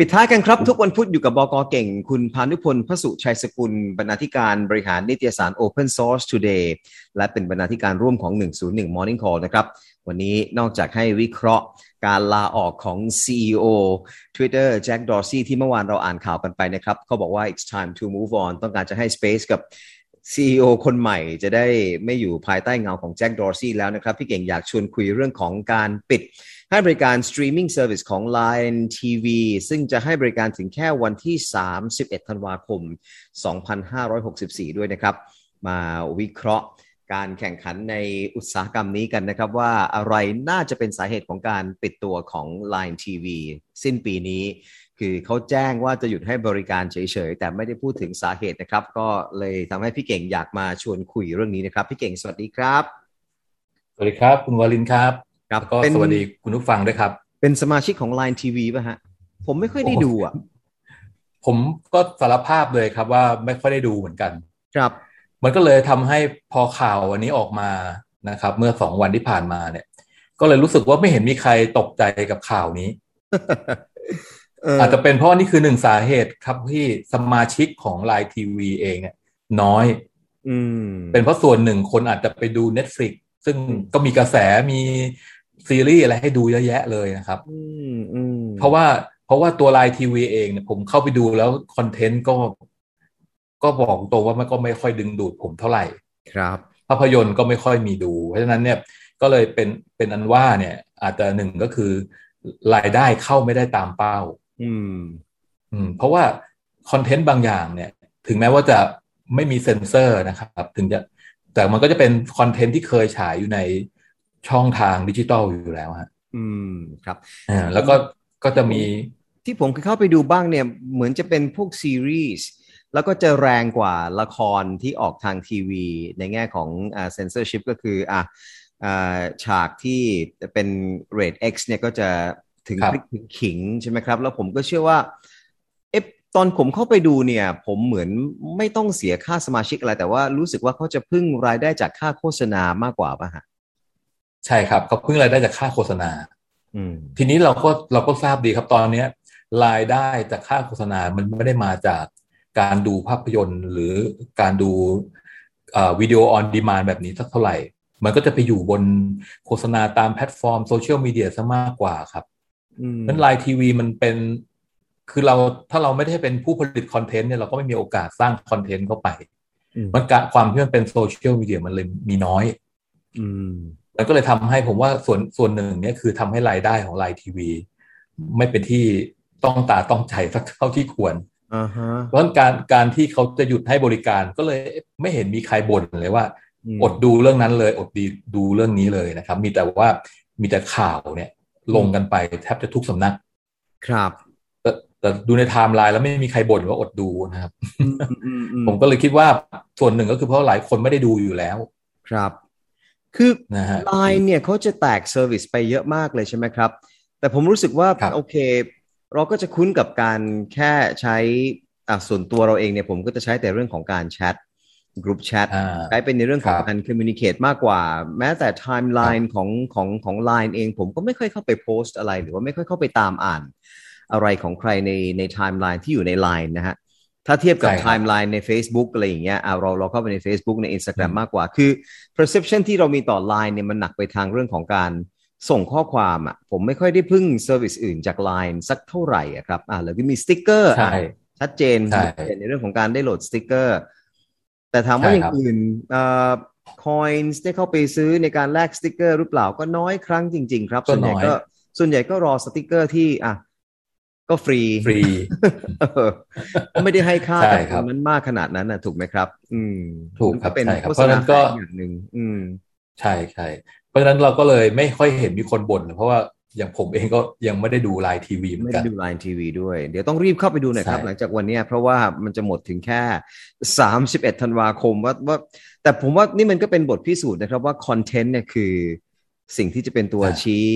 ปิดท้ายกันครับ ทุกวันพุธอยู่กับบกเก่ง คุณพานุพลพสุชัยสกุล บรรณาธิการบริหารนิตยสาร Open Source Today และเป็นบรรณาธิการร่วมของ 101 Morning Call นะครับ วันนี้นอกจากให้วิเคราะห์การลาออกของ CEO Twitter แจ็คดอร์ซี่ที่เมื่อวานเราอ่านข่าวกันไปนะครับ เขาบอกว่า it's time to move on ต้องการจะให้ space กับ CEO คนใหม่จะได้ไม่อยู่ภายใต้เงาของแจ็คดอร์ซี่แล้วนะครับ พี่เก่งอยากชวนคุยเรื่องของการปิด ให้บริการ streaming service ของ Line TV ซึ่งจะให้บริการถึงแค่วันที่ 31 ธันวาคม 2564 ด้วยนะครับ มาวิเคราะห์การแข่งขันในอุตสาหกรรมนี้กันนะครับ ว่าอะไรน่าจะเป็นสาเหตุของการปิดตัวของ Line TV สิ้นปีนี้ คือเขาแจ้งว่าจะหยุดให้บริการเฉยๆ แต่ไม่ได้พูดถึงสาเหตุนะครับ ก็เลยทำให้พี่เก่งอยากมาชวนคุยเรื่องนี้นะครับ พี่เก่งสวัสดีครับ สวัสดีครับ คุณวาลินครับ ครับแล้วก็สวัสดีคุณผู้ฟังด้วยครับ เป็นสมาชิกของ Line TV ป่ะฮะ ผมไม่ค่อยได้ดูอะ ผมก็สารภาพเลยครับว่าไม่ค่อยได้ดูเหมือนกัน ครับ มันก็เลยทำให้พอข่าววันนี้ออกมานะครับ เมื่อสองวันที่ผ่านมาเนี่ย ก็เลยรู้สึกว่าไม่เห็นมีใครตกใจกับข่าวนี้เอออาจจะเป็นเพราะนี่คือหนึ่งสาเหตุครับที่สมาชิกของไลน์ทีวีเองเนี่ย น้อย อืม เป็นเพราะส่วนหนึ่งคนอาจจะไปดู Netflix ซึ่งก็มีกระแสมี ซีรีส์อะไรให้ดูเยอะแยะเลยนะครับอืมอืมเพราะว่าเพราะว่าตัวไลน์ทีวีเองเนี่ยผมเข้าไปดูแล้วคอนเทนต์ก็ ก็บอกตรงว่ามันก็ไม่ค่อยดึงดูดผมเท่าไหร่ ครับภาพยนตร์ก็ไม่ค่อยมีดู เพราะฉะนั้นเนี่ยก็เลยเป็นเป็นอันว่าเนี่ย อาจจะหนึ่งก็คือรายได้เข้าไม่ได้ตามเป้า อืม อืม เพราะว่า content บางอย่างเนี่ย ถึงแม้ว่าจะไม่มีเซ็นเซอร์นะครับ ถึงจะแต่มันก็จะเป็น content ที่เคยฉายอยู่ใน ช่องทางดิจิตอลอยู่แล้วฮะ อืมครับอ่าแล้วก็ก็จะมีที่ผมเคยเข้าไปดูบ้างเนี่ย เหมือนจะเป็นพวกซีรีส์แล้วก็จะแรงกว่าละครที่ออกทางทีวี ในแง่ของอ่าเซนเซอร์ชิพก็คืออะอ่าฉากที่เป็นเรท X เนี่ยก็จะถึงครับพริกถึงขิงใช่ไหมครับ แล้วผมก็เชื่อว่าเอ๊ะตอนผมเข้าไปดูเนี่ย ผมเหมือนไม่ต้องเสียค่าสมาชิกอะไร แต่ว่ารู้สึกว่าเขาจะพึ่งรายได้จากค่าโฆษณามากกว่าป่ะฮะ ใช่ครับเขาเพิ่งรายได้จากค่าโฆษณาอืมทีนี้เราก็เราก็ทราบดีครับตอนเนี้ย รายได้จากค่าโฆษณา มันไม่ได้มาจากการดูภาพยนตร์ หรือการดูวิดีโอออนดีมานแบบนี้สักเท่าไหร่ มันก็จะไปอยู่บนโฆษณาตามแพลตฟอร์มโซเชียลมีเดียซะมากกว่าครับอืมนั้น Line TV มันเป็น คือเราถ้าเราไม่ได้เป็นผู้ผลิต content เนี่ยเราก็ไม่มีโอกาสสร้าง content เข้าไปอืมมันกะความที่มันเป็นโซเชียลมีเดียมันเลยมีน้อย อืม มันก็เลยทำให้ผมว่าส่วนส่วนหนึ่งเนี่ยคือทำให้รายได้ของ Line TV ไม่เป็นที่ต้องตาต้องใจสักเท่าที่ควรอ่าฮะเพราะฉะนั้นการการที่เขาจะหยุดให้บริการก็เลยไม่เห็นมีใครบ่นเลยว่าอดดูเรื่องนั้นเลย อดดีดูเรื่องนี้เลยนะครับ มีแต่ว่ามีแต่ข่าวเนี่ย ลงกันไปแทบจะทุกสำนัก ครับ แต่แต่ดูในไทม์ไลน์แล้วไม่มีใครบ่นว่าอดดูนะครับอืมอืมอืมผมก็เลยคิดว่าส่วนหนึ่งก็คือเพราะหลายคนไม่ได้ดูอยู่แล้ว ครับ คือนะฮะ Line เนี่ยเขาจะแตก service ไปเยอะมากเลยใช่ไหมครับ แต่ผมรู้สึกว่าครับโอเค เราก็จะคุ้นกับการแค่ใช้อะส่วนตัวเราเองเนี่ยผมก็จะใช้แต่เรื่องของการแชทกลุ่มแชทอ่าใช้เป็นในเรื่องของครับการคอมมิ n นิเค e มากกว่า แม้แต่ไทม์ไลน์ของของของ Line เอง ผมก็ไม่ค่อยเข้าไปโพสต์อะไร หรือว่าไม่ค่อยเข้าไปตามอ่าน อะไรของใครในในไทม์ไลน์ที่อยู่ใน Line นะฮะ ถ้าเทียบกับใช่ครับไทม์ไลน์ใน Facebook อะไรอย่างเงี้ยอะเราเราเข้าไปใน Facebook ใน Instagram อืมมากกว่า คือ perception ที่เรามีต่อ Line เนี่ยมันหนักไปทางเรื่องของการส่งข้อความอะผมไม่ค่อยได้พึ่ง service อื่นจาก Line สักเท่าไหร่อะครับอะแล้วก็มีสติ๊กเกอร์ใช่ชัดเจนใช่ในเรื่องของการได้โหลดสติ๊กเกอร์ แต่ถามว่าใช่อย่าครับงอื่นเอ่อ coins ได้เข้าไปซื้อในการแลกสติ๊กเกอร์หรือเปล่าก็น้อยครั้งจริง ๆ ครับก็ส่วนใหญ่น้อยก็ส่วนใหญ่ก็รอสติ๊กเกอร์ที่อะ ก็ฟรีฟรีเออก็ไม่ได้ให้ค่าใช่กับครับตรงนั้นมากขนาดนั้นนะถูกไหมครับ อืม ถูกครับเป็นใช่ครับโฆเพษราะฉะณานั้นก็ขายอย่างหนึ่งอืม ใช่ใช่เพราะฉะนั้นเราก็เลยไม่ค่อยเห็นมีคนบ่นเพราะว่าอย่างผมเองก็ยังไม่ได้ดู LINE TV เหมือนกัน ไม่นกัได้ดู LINE TV ด้วย เดี๋ยวต้องรีบเข้าไปดูหน่อยครับใช่หลังจากวันเนี้ยเพราะว่ามันจะหมดถึงแค่ 31 ธันวาคมว่าว่า แต่ผมว่านี่มันก็เป็นบทพิสูจน์นะครับว่าคอนเทนต์เนี่ยคือ สิ่งที่จะเป็นตัวชี้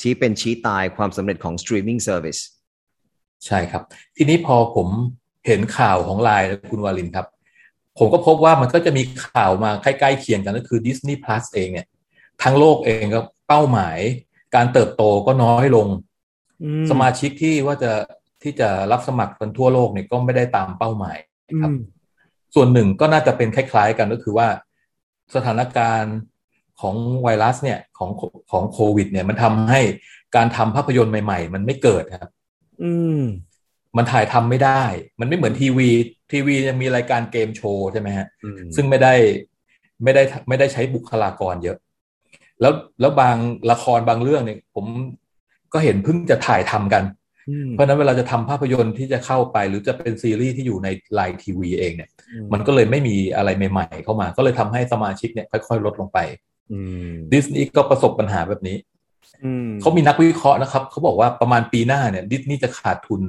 ชี้เป็นชี้ตายความสำเร็จของ streaming service ใช่ครับ ทีนี้พอผมเห็นข่าวของไลน์คุณวาลินครับ ผมก็พบว่ามันก็จะมีข่าวมาใกล้ๆเคียงกันก็คือ Disney Plus เองเนี่ยทั้งโลกเองก็เป้าหมายการเติบโตก็น้อยลง สมาชิกที่ว่าจะที่จะรับสมัครกันทั่วโลกเนี่ยก็ไม่ได้ตามเป้าหมายครับ ส่วนหนึ่งก็น่าจะเป็นคล้ายๆกันก็คือว่าสถานการณ์ของไวรัสเนี่ยของของโควิด เนี่ยมันทำให้การทำภาพยนตร์ใหม่ ๆ มันไม่เกิดครับ อืม มันถ่ายทำไม่ได้ มันไม่เหมือนทีวี ทีวียังมีรายการเกมโชว์ใช่ไหมฮะอืมซึ่งไม่ได้ไม่ได้ไม่ได้ใช้บุคลากรเยอะ แล้วแล้วบางละครบางเรื่องเนี่ยผมก็เห็นเพิ่งจะถ่ายทำกันอืมเพราะฉะนั้นเวลาจะทำภาพยนตร์ที่จะเข้าไป หรือจะเป็นซีรีส์ที่อยู่ใน LINE TV เองเนี่ยอืมันก็เลยไม่มีอะไรใหม่ ๆ เข้ามา ก็เลยทำให้สมาชิกเนี่ยค่อยๆลดลงไปอืมดิสนีย์ก็ประสบปัญหาแบบนี้อืม เขามีนักวิเคราะห์นะครับ เขาบอกว่าประมาณปีหน้าเนี่ย ดิสนีย์จะขาดทุน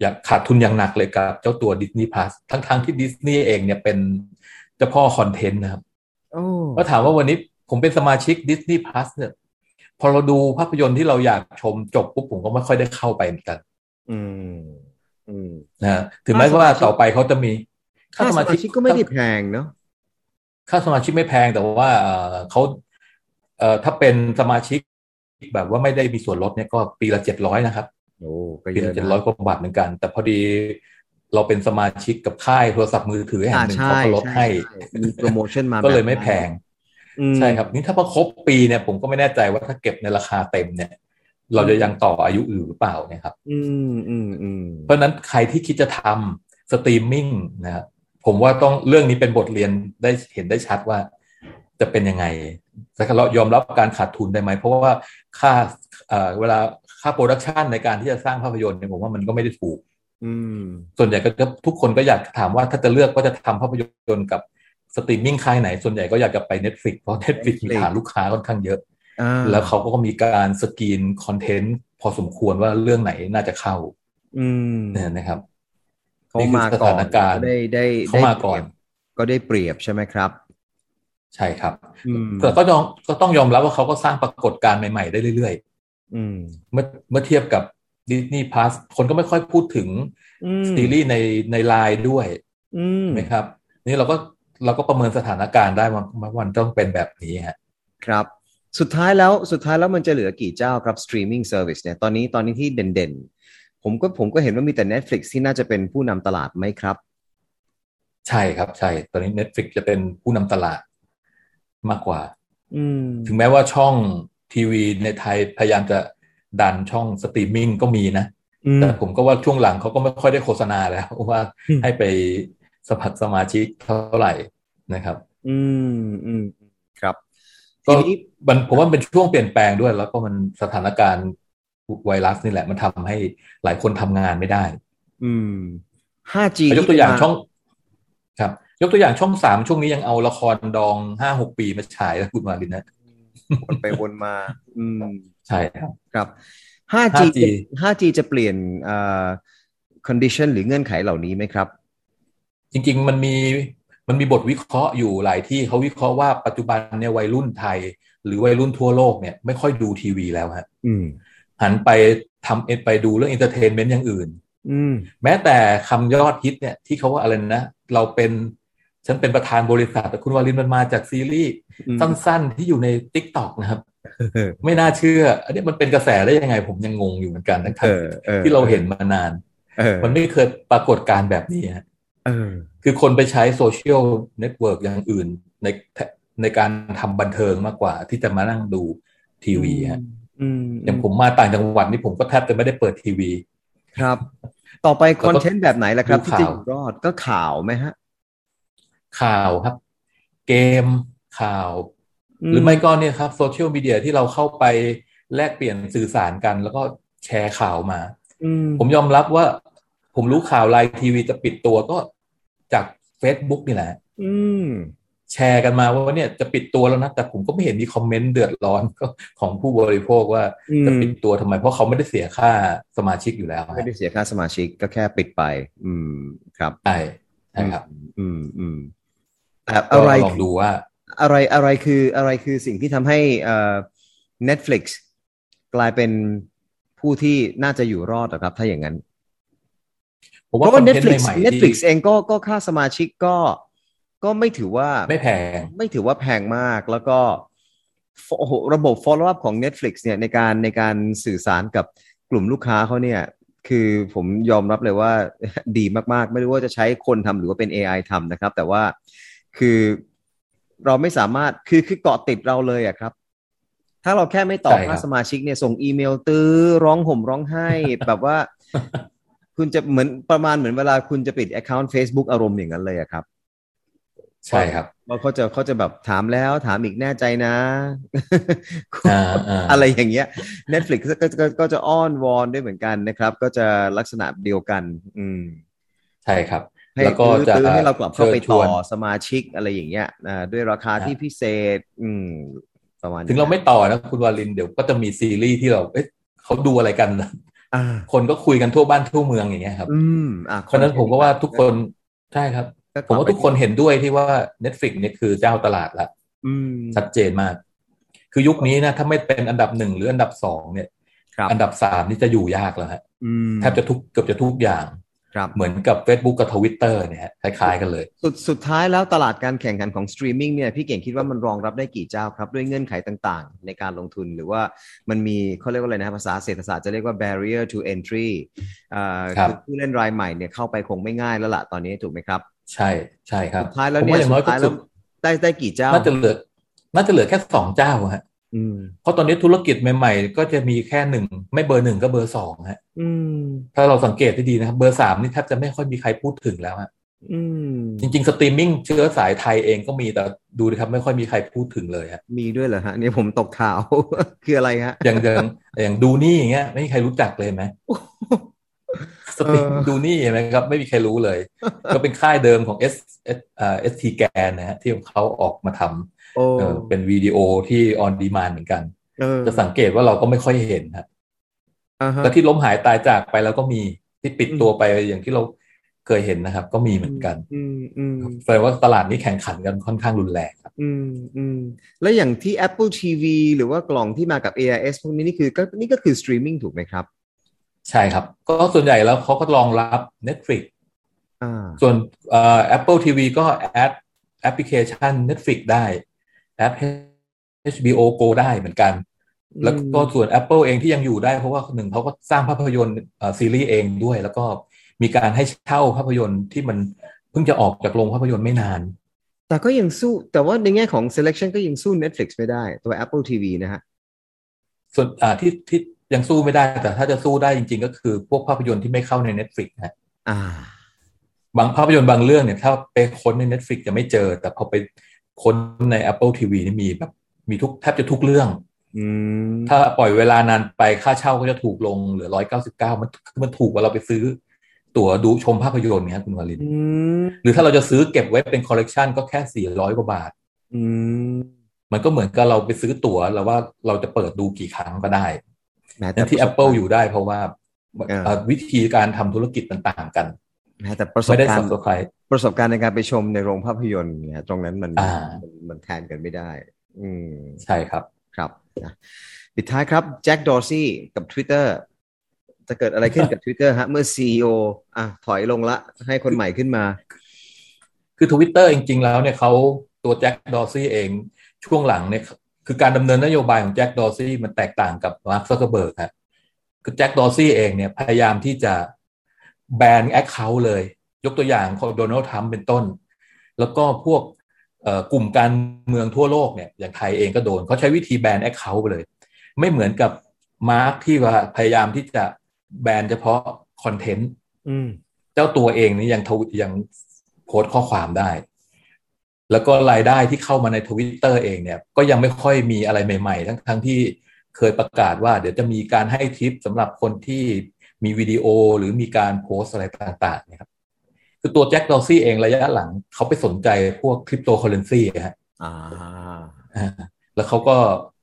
อยากขาดทุนอย่างหนักเลยกับเจ้าตัวดิสนีย์พ u s ทั้งๆที่ดิสนีย์เองเนี่ยเป็นเจ้าพ่อคอนเทนต์นะครับโอ้ก็ถามว่าวันนี้ผมเป็นสมาชิก Disney Plus เนี่ย พอเราดูภาพยนตร์ที่เราอยากชมจบปุ๊บผมก็ไม่ค่อยได้เข้าไปเหมือนกัน อืม อืมนะฮะถึงแม้ว่าต่อไปเขาจะมี ค่าสมาชิกก็ไม่ได้แพงเนาะค่าสมาชิกไม่แพงแต่ว่าเอ่อเขาเอ่อถ้าเป็นสมาชิก แบบว่าไม่ได้มีส่วนลดเนี่ยก็ปีละเจ็ดร้อยนะครับโอ้ก็ปีเยละอะเจ็ดนะร้อยกว่าบาทเหมือนกัน แต่พอดีเราเป็นสมาชิกกับค่ายโทรศัพท์มือถือแห่งหนึ่งอ่าใช่เขาก็ลดให้ใช่มีโปรโมชั่นมาก็เลยแบบไม่แพงอืมใช่ครับนี่ถ้าพอครบปีเนี่ยผมก็ไม่แน่ใจว่าถ้าเก็บในราคาเต็มเนี่ย เราจะยังต่ออายุอยู่หรือเปล่านะครับ อืมอืมอืมเพราะฉะนั้นใครที่คิดจะทำสตรีมมิ่งนะครับผมว่าต้องเรื่องนี้เป็นบทเรียนได้เห็นได้ชัดว่าจะเป็นยังไง แต่เรายอมรับการขาดทุนได้ไหม เพราะว่าค่าเอ่อเวลาค่า production ในการที่จะสร้างภาพยนตร์เนี่ยผมว่ามันก็ไม่ได้ถูก อืม ส่วนใหญ่ก็จะทุกคนก็อยากถามว่าถ้าจะเลือกว่าจะทำภาพยนตร์กับสตรีมมิ่งค่ายไหน ส่วนใหญ่ก็อยากจะไป Netflix เพราะ Netflix มีฐานลูกค้าค่อนข้างเยอะอ่าแล้วเขาก็มีการสกรีนคอนเทนต์พอสมควรว่าเรื่องไหนน่าจะเข้า อืมเนี่ยนะครับเขานี่คือมาก่อถานการณ์ได้ได้เขามาก่อน ก็ได้เปรียบใช่ไหมครับ ใช่ครับอืมแต่ก็ต้องก็ต้องยอมรับว่าเขาก็สร้างปรากฏการณ์ใหม่ ๆ ได้เรื่อยอืมๆเมื่อเมื่อเทียบกับ Disney Plus คนก็ไม่ค่อยพูดถึงอืมซีรีส์ในในไลน์ด้วยอืมไหมครับ นี่เราก็เราก็ประเมินสถานการณ์ได้ว่าว่าวันต้องเป็นแบบนี้ฮะครับ สุดท้ายแล้วสุดท้ายแล้วมันจะเหลือกี่เจ้าครับ streaming service เนี่ยตอนนี้ตอนนี้ที่เด่นๆ ผมก็ผมก็เห็นว่ามีแต่ Netflix ที่น่าจะเป็นผู้นำตลาดไหมครับ ใช่ครับใช่ ตอนนี้ Netflix จะเป็นผู้นำตลาด มากกว่าอืมถึงแม้ว่าช่องทีวีในไทยพยายามจะดันช่องสตรีมมิ่งก็มีนะอืมแต่ผมก็ว่าช่วงหลังเขาก็ไม่ค่อยได้โฆษณาแล้วว่าอืมให้ไปสมัครสมาชิกเท่าไหร่นะครับ อืมอืมครับก็ทีนี้มันผมว่าเป็นช่วงเปลี่ยนแปลงด้วย แล้วก็มันสถานการณ์ไวรัสนี่แหละ มันทำให้หลายคนทำงานไม่ได้ อืม 5G ยกตัวอย่างที่มช่อง ครับ ยกตัวอย่างช่องสามช่วงนี้ยังเอาละครดองห้าหกปีมาฉายแล้วคุณมาลินนะวนไปวนมา อืมใช่ครับครับ 5G 5G จะ 5G จะเปลี่ยนเอ่อ condition หรือเงื่อนไขเหล่านี้ไหมครับ จริง ๆ มันมีมันมีบทวิเคราะห์อยู่หลายที่เขาวิเคราะห์ว่าปัจจุบันเนี่ยวัยรุ่นไทย หรือวัยรุ่นทั่วโลกเนี่ยไม่ค่อยดูทีวีแล้วฮะอืมหันไปทำเอไปดูเรื่อง entertainment อย่างอื่นอืมแม้แต่คำยอดฮิตเนี่ยที่เขาว่าอะไรนะ เราเป็น ฉันเป็นประธานบริษัทแต่คุณวารินมันมาจากซีรีส์อืมสั้นๆ ที่อยู่ใน TikTok นะครับ ไม่น่าเชื่อ อันนี้มันเป็นกระแสได้ยังไง ผมยังงงอยู่เหมือนกันนะครับเอออที่เราเห็นมานานเออมันไม่เคยปรากฏการณ์แบบนี้ฮะเออคือคนไปใช้ social network อย่างอื่นในในการทำบันเทิงมากกว่า ที่จะมานั่งดูทีวีฮะอืมอย่างผมมาต่างจังหวัดนี่ผมก็แทบจะไม่ได้เปิดทีวี ครับ ต่อไปแล้วก็คอนเทนต์แบบไหนล่ะครับดูที่ข่าวจะอยู่รอดก็ข่าวไหมฮะ ข่าวครับ เกมข่าว หรือไม่ก็เนี่ยครับโซเชียลมีเดียที่เราเข้าไปแลกเปลี่ยนสื่อสารกัน แล้วก็แชร์ข่าวมาอืมผมยอมรับว่า ผมรู้ข่าวไลน์ทีวีจะปิดตัวก็จาก Facebook นี่แหละอืมแชร์กันมาว่าเนี่ยจะปิดตัวแล้วนะ แต่ผมก็ไม่เห็นมีคอมเมนต์เดือดร้อนของผู้บริโภคว่าอืมจะปิดตัวทำไม เพราะเขาไม่ได้เสียค่าสมาชิกอยู่แล้ว ไม่ได้เสียค่าสมาชิกก็แค่ปิดไป อืมครับใช่ใช่ครับ อืมอืมแต่ก็ อะไรลองดูว่า อะไรอะไรคืออะไรคือสิ่งที่ทำให้เอ่อ Netflix กลายเป็นผู้ที่น่าจะอยู่รอดอะครับ ถ้าอย่างนั้นผมเพว่าราะคอว่านเทนต์ Netflix ใหม่ๆที่ Netflix เองก็ก็ค่าสมาชิกก็ก็ไม่ถือว่าไม่แพง ไม่ถือว่าแพงมากแล้วก็โอ้โหระบบ follow up ของ Netflix เนี่ยในการในการสื่อสารกับกลุ่มลูกค้าเขาเนี่ย คือผมยอมรับเลยว่าดีมากๆ ไม่รู้ว่าจะใช้คนทำหรือว่าเป็น AI ทำนะครับ แต่ว่า คือเราไม่สามารถคือคือเกาะติดเราเลยอะครับ ถ้าเราแค่ไม่ตอบใช่ครับค่าสมาชิกเนี่ยส่งอีเมลตื้อร้องห่มร้องไห้ แบบว่า คุณจะเหมือนประมาณเหมือนเวลาคุณจะปิด Account Facebook อารมณ์อย่างนั้นเลยอะครับ ใช่ครับว่าเขาจะเขาจะแบบถามแล้วถามอีกแน่ใจนะอ่าอ่าอะไรอย่างเงี้ย Netflix ก็ก็ก็ก็จะอ้อนวอนด้วยเหมือนกันนะครับ ก็จะลักษณะเดียวกัน อืม ใช่ครับให้ แล้วก็ตื้อจะตื้อให้เรากลับเข้าไปชิญชต่อวนสมาชิกอะไรอย่างเงี้ยอ่าด้วยราคาอ่าที่พิเศษ อืมประมาณนี้ถึงเราไม่ต่อนะคุณวาลินเดี๋ยวก็จะมีซีรีส์ที่เรา เอ๊ะเขาดูอะไรกันนะอ่าคนก็คุยกันทั่วบ้านทั่วเมืองอย่างเงี้ยครับ อืมอ่าเพราะฉะนั้นผมก็ว่าทุกคนใช่ครับ ผมว่าทุกคนเห็นด้วยที่ว่า Netflix เนี่ยคือเจ้าตลาดละอืมชัดเจนมาก คือยุคนี้นะถ้าไม่เป็นอันดับหนึ่งหรืออันดับสองเนี่ยครับอันดับสามนี่จะอยู่ยากแล้วฮะอืมแทบจะทุกเกือบจะทุกอย่าง ครับเหมือนกับ Facebook กับ Twitter เนี่ยฮะคล้ายๆกันเลย สุดสุดท้ายแล้วตลาดการแข่งขันของสตรีมมิ่งเนี่ยพี่เก่งคิดว่ามันรองรับได้กี่เจ้าครับ ด้วยเงื่อนไขต่างๆ ในการลงทุนหรือว่ามันมีเขาเรียกว่าอะไรนะภาษาเศรษฐศาสตร์จะเรียกว่า barrier to entry อ่าครับคือผู้เล่นรายใหม่เนี่ยเข้าไปคงไม่ง่ายแล้วล่ะตอนนี้ถูกไหมครับ ใช่ใช่ครับสุดท้ายแล้วผมเนี่ยว่าอย่างน้อยสุดท้ายแล้วสุดได้ได้กี่เจ้าน่าจะเหลือน่าจะเหลือแค่สองเจ้าฮะอืม เพราะตอนนี้ธุรกิจใหม่ ๆ ก็จะมีแค่หนึ่งไม่เบอร์หนึ่งก็เบอร์สองฮะอืมถ้าเราสังเกตที่ดีนะครับ เบอร์สามนี่แทบจะไม่ค่อยมีใครพูดถึงแล้วฮะอืมจริงๆ สตรีมมิ่งเชื้อสายไทยเองก็มีแต่ดูดิครับ ไม่ค่อยมีใครพูดถึงเลยฮะมีด้วยเหรอฮะเนี่ยผมตกข่าว คืออะไรฮะอย่างอย่างอย่างดูนี่อย่างเงี้ยไม่มีใครรู้จักเลยไหม สตรีมเออดูนี่เห็นไหมครับ ไม่มีใครรู้เลย ก็เป็นค่ายเดิมของ S S อ่า ST แกนนะฮะที่เขาออกมาทโอ้ำเออเป็นวิดีโอที่ออนดีมานเหมือนกันเออจะสังเกตว่าเราก็ไม่ค่อยเห็นฮะอ่าฮะแล้วที่ล้มหายตายจากไปแล้วก็มีที่ปิดอืมตัวไปอย่างที่เราเคยเห็นนะครับ ก็มีเหมือนกันอืมอืมแสดงว่าตลาดนี้แข่งขันกันค่อนข้างรุนแรงครับ อืมอืมแล้วอย่างที่ Apple TV หรือว่ากล่องที่มากับ AIS พวกนี้นี่คือก็นี่ก็คือสตรีมมิ่งถูกไหมครับ ใช่ครับ ก็ส่วนใหญ่แล้วเขาก็รองรับ Netflix อ่าส่วนเอ่อ Apple TV ก็ addแอปพลิเคชัน Netflix ได้แอป HBO Go ได้เหมือนกัน แล้วก็ส่วน Apple เองที่ยังอยู่ได้เพราะว่าหนึ่งเขาก็สร้างภาพยนตร์เอ่อซีรีส์เองด้วย แล้วก็มีการให้เช่าภาพยนตร์ที่มันเพิ่งจะออกจากโรงภาพยนตร์ไม่นาน แต่ก็ยังสู้แต่ว่าในแง่ของ selection ก็ยังสู้ Netflix ไม่ได้ตัว Apple TV นะฮะส่วนอ่าที่ที่ ยังสู้ไม่ได้แต่ถ้าจะสู้ได้จริง ๆ ก็คือพวกภาพยนตร์ที่ไม่เข้าใน Netflix นะอ่า บางภาพยนตร์บางเรื่องเนี่ย ถ้าไปค้นใน Netflix จะไม่เจอ แต่พอไปค้นใน Apple TV นี่มีแบบมีทุกแทบจะทุกเรื่องอืมถ้าปล่อยเวลานานไปค่าเช่าก็จะถูกลงเหลือร้อยเก้าสิบเก้ามันมันถูกกว่าเราไปซื้อ ตั๋วดูชมภาพยนตร์เนี่ยคุณวาลินอืมหรือถ้าเราจะซื้อเก็บไว้เป็นคอลเลกชันก็แค่สี่ร้อยกว่าบาทอืมมันก็เหมือนกับเราไปซื้อตั๋วแล้วว่าเราจะเปิดดูกี่ครั้งก็ได้แม้แต่แต่ ที่ Apple อยู่ได้เพราะว่าเออเอ่อวิธีการทำธุรกิจมันต่างกันแม้แต่ประสบไม่ได้การสับณ์สไครประสบการณ์ในการไปชมในโรงภาพยนตร์เนี่ยตรงนั้นมันอ่ามันมันแทนกันไม่ได้ อืมใช่ครับครับนะปิดท้ายครับแจ็คดอร์ซี่กับ Twitter จะเกิดอะไรขึ้นกับ Twitter ฮะ เมื่อ CEO อะถอยลงละให้คนใหม่ขึ้นมา คือทวิตเตอร์จริง ๆ แล้วเนี่ยเขาตัวแจ็คดอร์ซี่เองช่วงหลังเนี่ย คือการดำเนินนโยบายของแจ็คดอร์ซี่มันแตกต่างกับมาร์คซักเกอร์เบิร์กครับคือแจ็คดอร์ซี่เองเนี่ยพยายามที่จะแบน account เลย ยกตัวอย่างของโดนัลด์ทรัมป์เป็นต้น แล้วก็พวกเอ่อกลุ่มการเมืองทั่วโลกเนี่ยอย่างไทยเองก็โดนเขาใช้วิธีแบน account ไปเลย ไม่เหมือนกับมาร์คที่ว่าพยายามที่จะแบนเฉพาะคอนเทนต์อืมเจ้าตัวเองนี่ยังทวิยังโพสต์ข้อความได้ แล้วก็รายได้ที่เข้ามาในทวิตเตอร์เองเนี่ยก็ยังไม่ค่อยมีอะไรใหม่ ๆ ทั้งทั้งที่เคยประกาศว่า เดี๋ยวจะมีการให้ทิปสำหรับคนที่มีวิดีโอหรือมีการโพสต์อะไรต่างๆนะครับคือตัวแจ็คดอร์ซี่เองระยะหลังเขาไปสนใจพวกคริปโตเคอเรนซีฮะอ่าอ่าแล้วเขาก็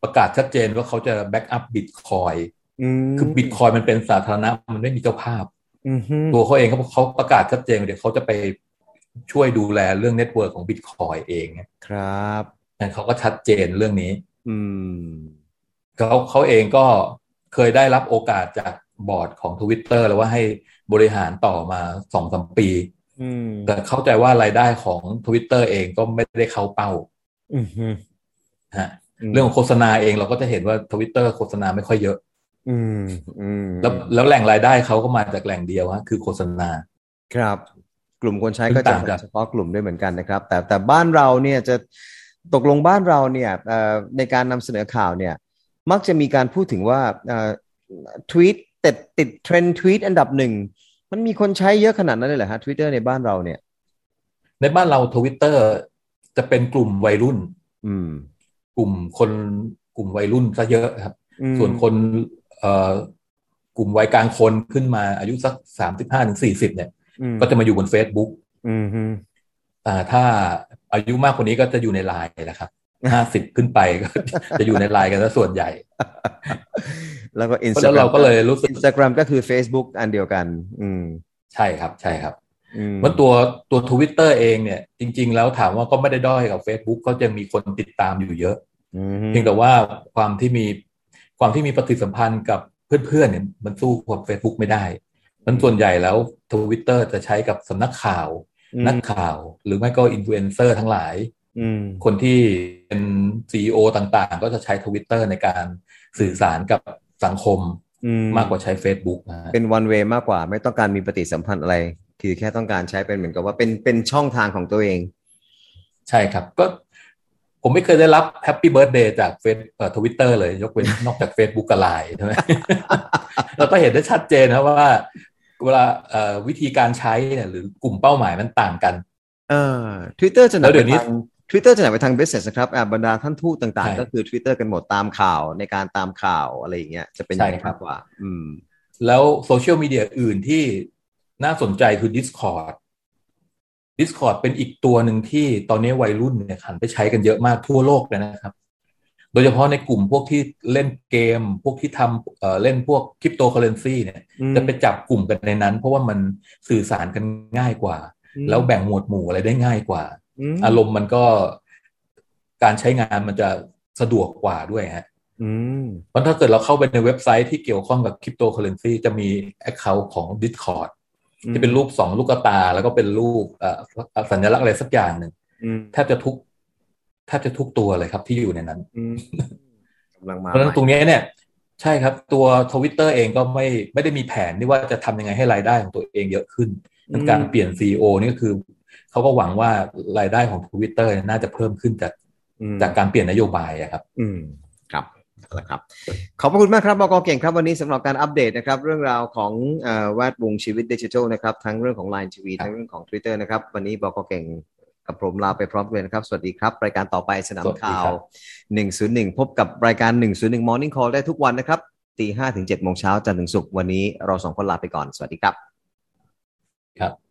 ประกาศชัดเจนว่าเขาจะ back up บิตคอยน์อืมคือบิตคอยน์มันเป็นสาธารณะมันไม่มีเจ้าภาพอืมฮึตัวเขาเองเขาเขาประกาศชัดเจนว่าเดี๋ยวเขาจะไป ช่วยดูแลเรื่อง network ของบิตคอยน์เองเนี่ยครับนั่นเขาก็ชัดเจนเรื่องนี้ อืมเขาเขาเองก็เคยได้รับโอกาสจากบอร์ดของ Twitter แล้วว่าให้บริหารต่อมาสองสามปีอืมแต่เข้าใจว่ารายได้ของ Twitter เองก็ไม่ได้เข้าเป้าอืมฮึฮะเรื่องของโฆษณาเองเราก็จะเห็นว่า Twitter โฆษณาไม่ค่อยเยอะอืมอืมแล้วแล้วแหล่งรายได้เขาก็มาจากแหล่งเดียวฮะคือโฆษณา ครับ กลุ่มคนใช้ก็ซึ่งจะต่างเป็นจากเฉพาะกลุ่มด้วยเหมือนกันนะครับ แต่แต่บ้านเราเนี่ยจะตกลงบ้านเราเนี่ยเอ่อในการนำเสนอข่าวเนี่ยมักจะมีการพูดถึงว่าเอ่อทวีตติดติดเทรนด์ทวีตอันดับหนึ่งมันมีคนใช้เยอะขนาดนั้นเลยเหรอฮะทวิตเตอร์ในบ้านเราเนี่ย ในบ้านเราทวิตเตอร์จะเป็นกลุ่มวัยรุ่น อืม กลุ่มคนกลุ่มวัยรุ่นซะเยอะครับอืมส่วนคนเอ่อกลุ่มวัยกลางคนขึ้นมาอายุสักสามสิบห้าถึงสี่สิบเนี่ยอืม ก็จะมาอยู่บน Facebook อืมฮึอ่า ถ้าอายุมากกว่านี้ก็จะอยู่ในไลน์นะครับห้าสิบขึ้นไปก็จะอยู่ในไลน์กันซะส่วนใหญ่ แล้วก็อินสเพราะตาฉะนั้นเราก็เลยรู้สึกอินสตาแกรมก็คือ Facebook อันเดียวกัน อืม ใช่ครับ ใช่ครับอืมมันตัวตัวทวิตเตอร์เองเนี่ย จริง ๆ แล้วถามว่าก็ไม่ได้ด้อยกับ Facebook ก็จะมีคนติดตามอยู่เยอะอืมเพียงแต่ว่าความที่มีความที่มีปฏิสัมพันธ์กับเพื่อนๆเนี่ยมันสู้กับ Facebook ไม่ได้ มันส่วนใหญ่แล้วทวิตเตอร์จะใช้กับสำนักข่าว นักข่าว หรือไม่ก็อินฟลูเอนเซอร์ทั้งหลายอืมคนที่เป็น CEO ต่างๆ ก็จะใช้ทวิตเตอร์ในการสื่อสารกับสังคมอืมมากกว่าใช้ Facebook นะฮะเป็น one way มากกว่า ไม่ต้องการมีปฏิสัมพันธ์อะไร คือแค่ต้องการใช้เป็นเหมือนกับว่าเป็นเป็นช่องทางของตัวเอง ใช่ครับก็ผมไม่เคยได้รับแฮปปี้เบิร์ a เดย์จากเฟซเอ่อทวิตเตอร์เลย ยกเว้นนอกจาก Facebook กับไลน์ใช่ไหมเราก็เห็นได้ชัดเจนนะว่า เวลาเอ่อวิธีการใช้เนี่ยหรือกลุ่มเป้าหมายมันต่างกันเออ Twitter จะหนัแล้วเดี๋ยวนี้ Twitter จะหนักไปทาง business นะครับอ่าบรรดาท่านทูตต่างใช่ๆก็คือ Twitter กันหมดตามข่าวในการตามข่าวอะไรอย่างเงี้ยจะเป็นอย่างนี้ใช่ครับมากกว่า อืม แล้วโซเชียลมีเดียอื่นที่น่าสนใจคือ Discord Discord เป็นอีกตัวหนึ่งที่ตอนนี้วัยรุ่นเนี่ยหันไปใช้กันเยอะมากทั่วโลกเลยนะครับ โดยเฉพาะในกลุ่มพวกที่เล่นเกม พวกที่ทำเอ่อเล่นพวกคริปโตเคอเรนซีเนี่ยอืมจะไปจับกลุ่มกันในนั้น เพราะว่ามันสื่อสารกันง่ายกว่าอืมแล้วแบ่งหมวดหมู่อะไรได้ง่ายกว่ามอารมณ์มันก็การใช้งานมันจะสะดวกกว่าด้วยฮะอืมเพราะถ้าเกิดเราเข้าไปในเว็บไซต์ที่เกี่ยวข้องกับคริปโตเคอเรนซีจะมี Account ของ Discord ที่เป็นรูปสองลูกตา แล้วก็เป็นรูปเอ่อสัญลักษณ์อะไรสักอย่างหนึ่งอืมแทบจะทุก แทบจะทุกตัวเลยครับที่อยู่ในนั้นอืมกำลังมาเพราะฉะนั้นใหม่ตรงนี้เนี่ย ใช่ครับตัวทวิตเตอร์เองก็ไม่ไม่ได้มีแผนที่ว่าจะทำยังไงให้รายได้ของตัวเองเยอะขึ้นมันการเปลี่ยน CEO นี่ก็คือเขาก็หวังว่ารายได้ของทวิตเตอร์น่าจะเพิ่มขึ้นจากอืมจากการเปลี่ยนนโยบายอะครับ อืมครับเอาละครับขอบพระคุณมากครับบกเก่งครับวันนี้สำหรับการอัปเดตนะครับ เรื่องราวของเอ่อแวดวงชีวิตดิจิทัลนะครับทั้งเรื่องของ Line TV ครับทั้งเรื่องของ Twitter นะครับ วันนี้บกเก่ง กับผมลาไปพร้อมกันนะครับ สวัสดีครับ รายการต่อไปสนามข่าว 101 พบกับรายการ 101 Morning Call ได้ทุกวันนะครับตี5ถึง7โมงเช้าจันทร์ถึงศุกร์วันนี้เราสองคนลาไปก่อน สวัสดีครับ ครับ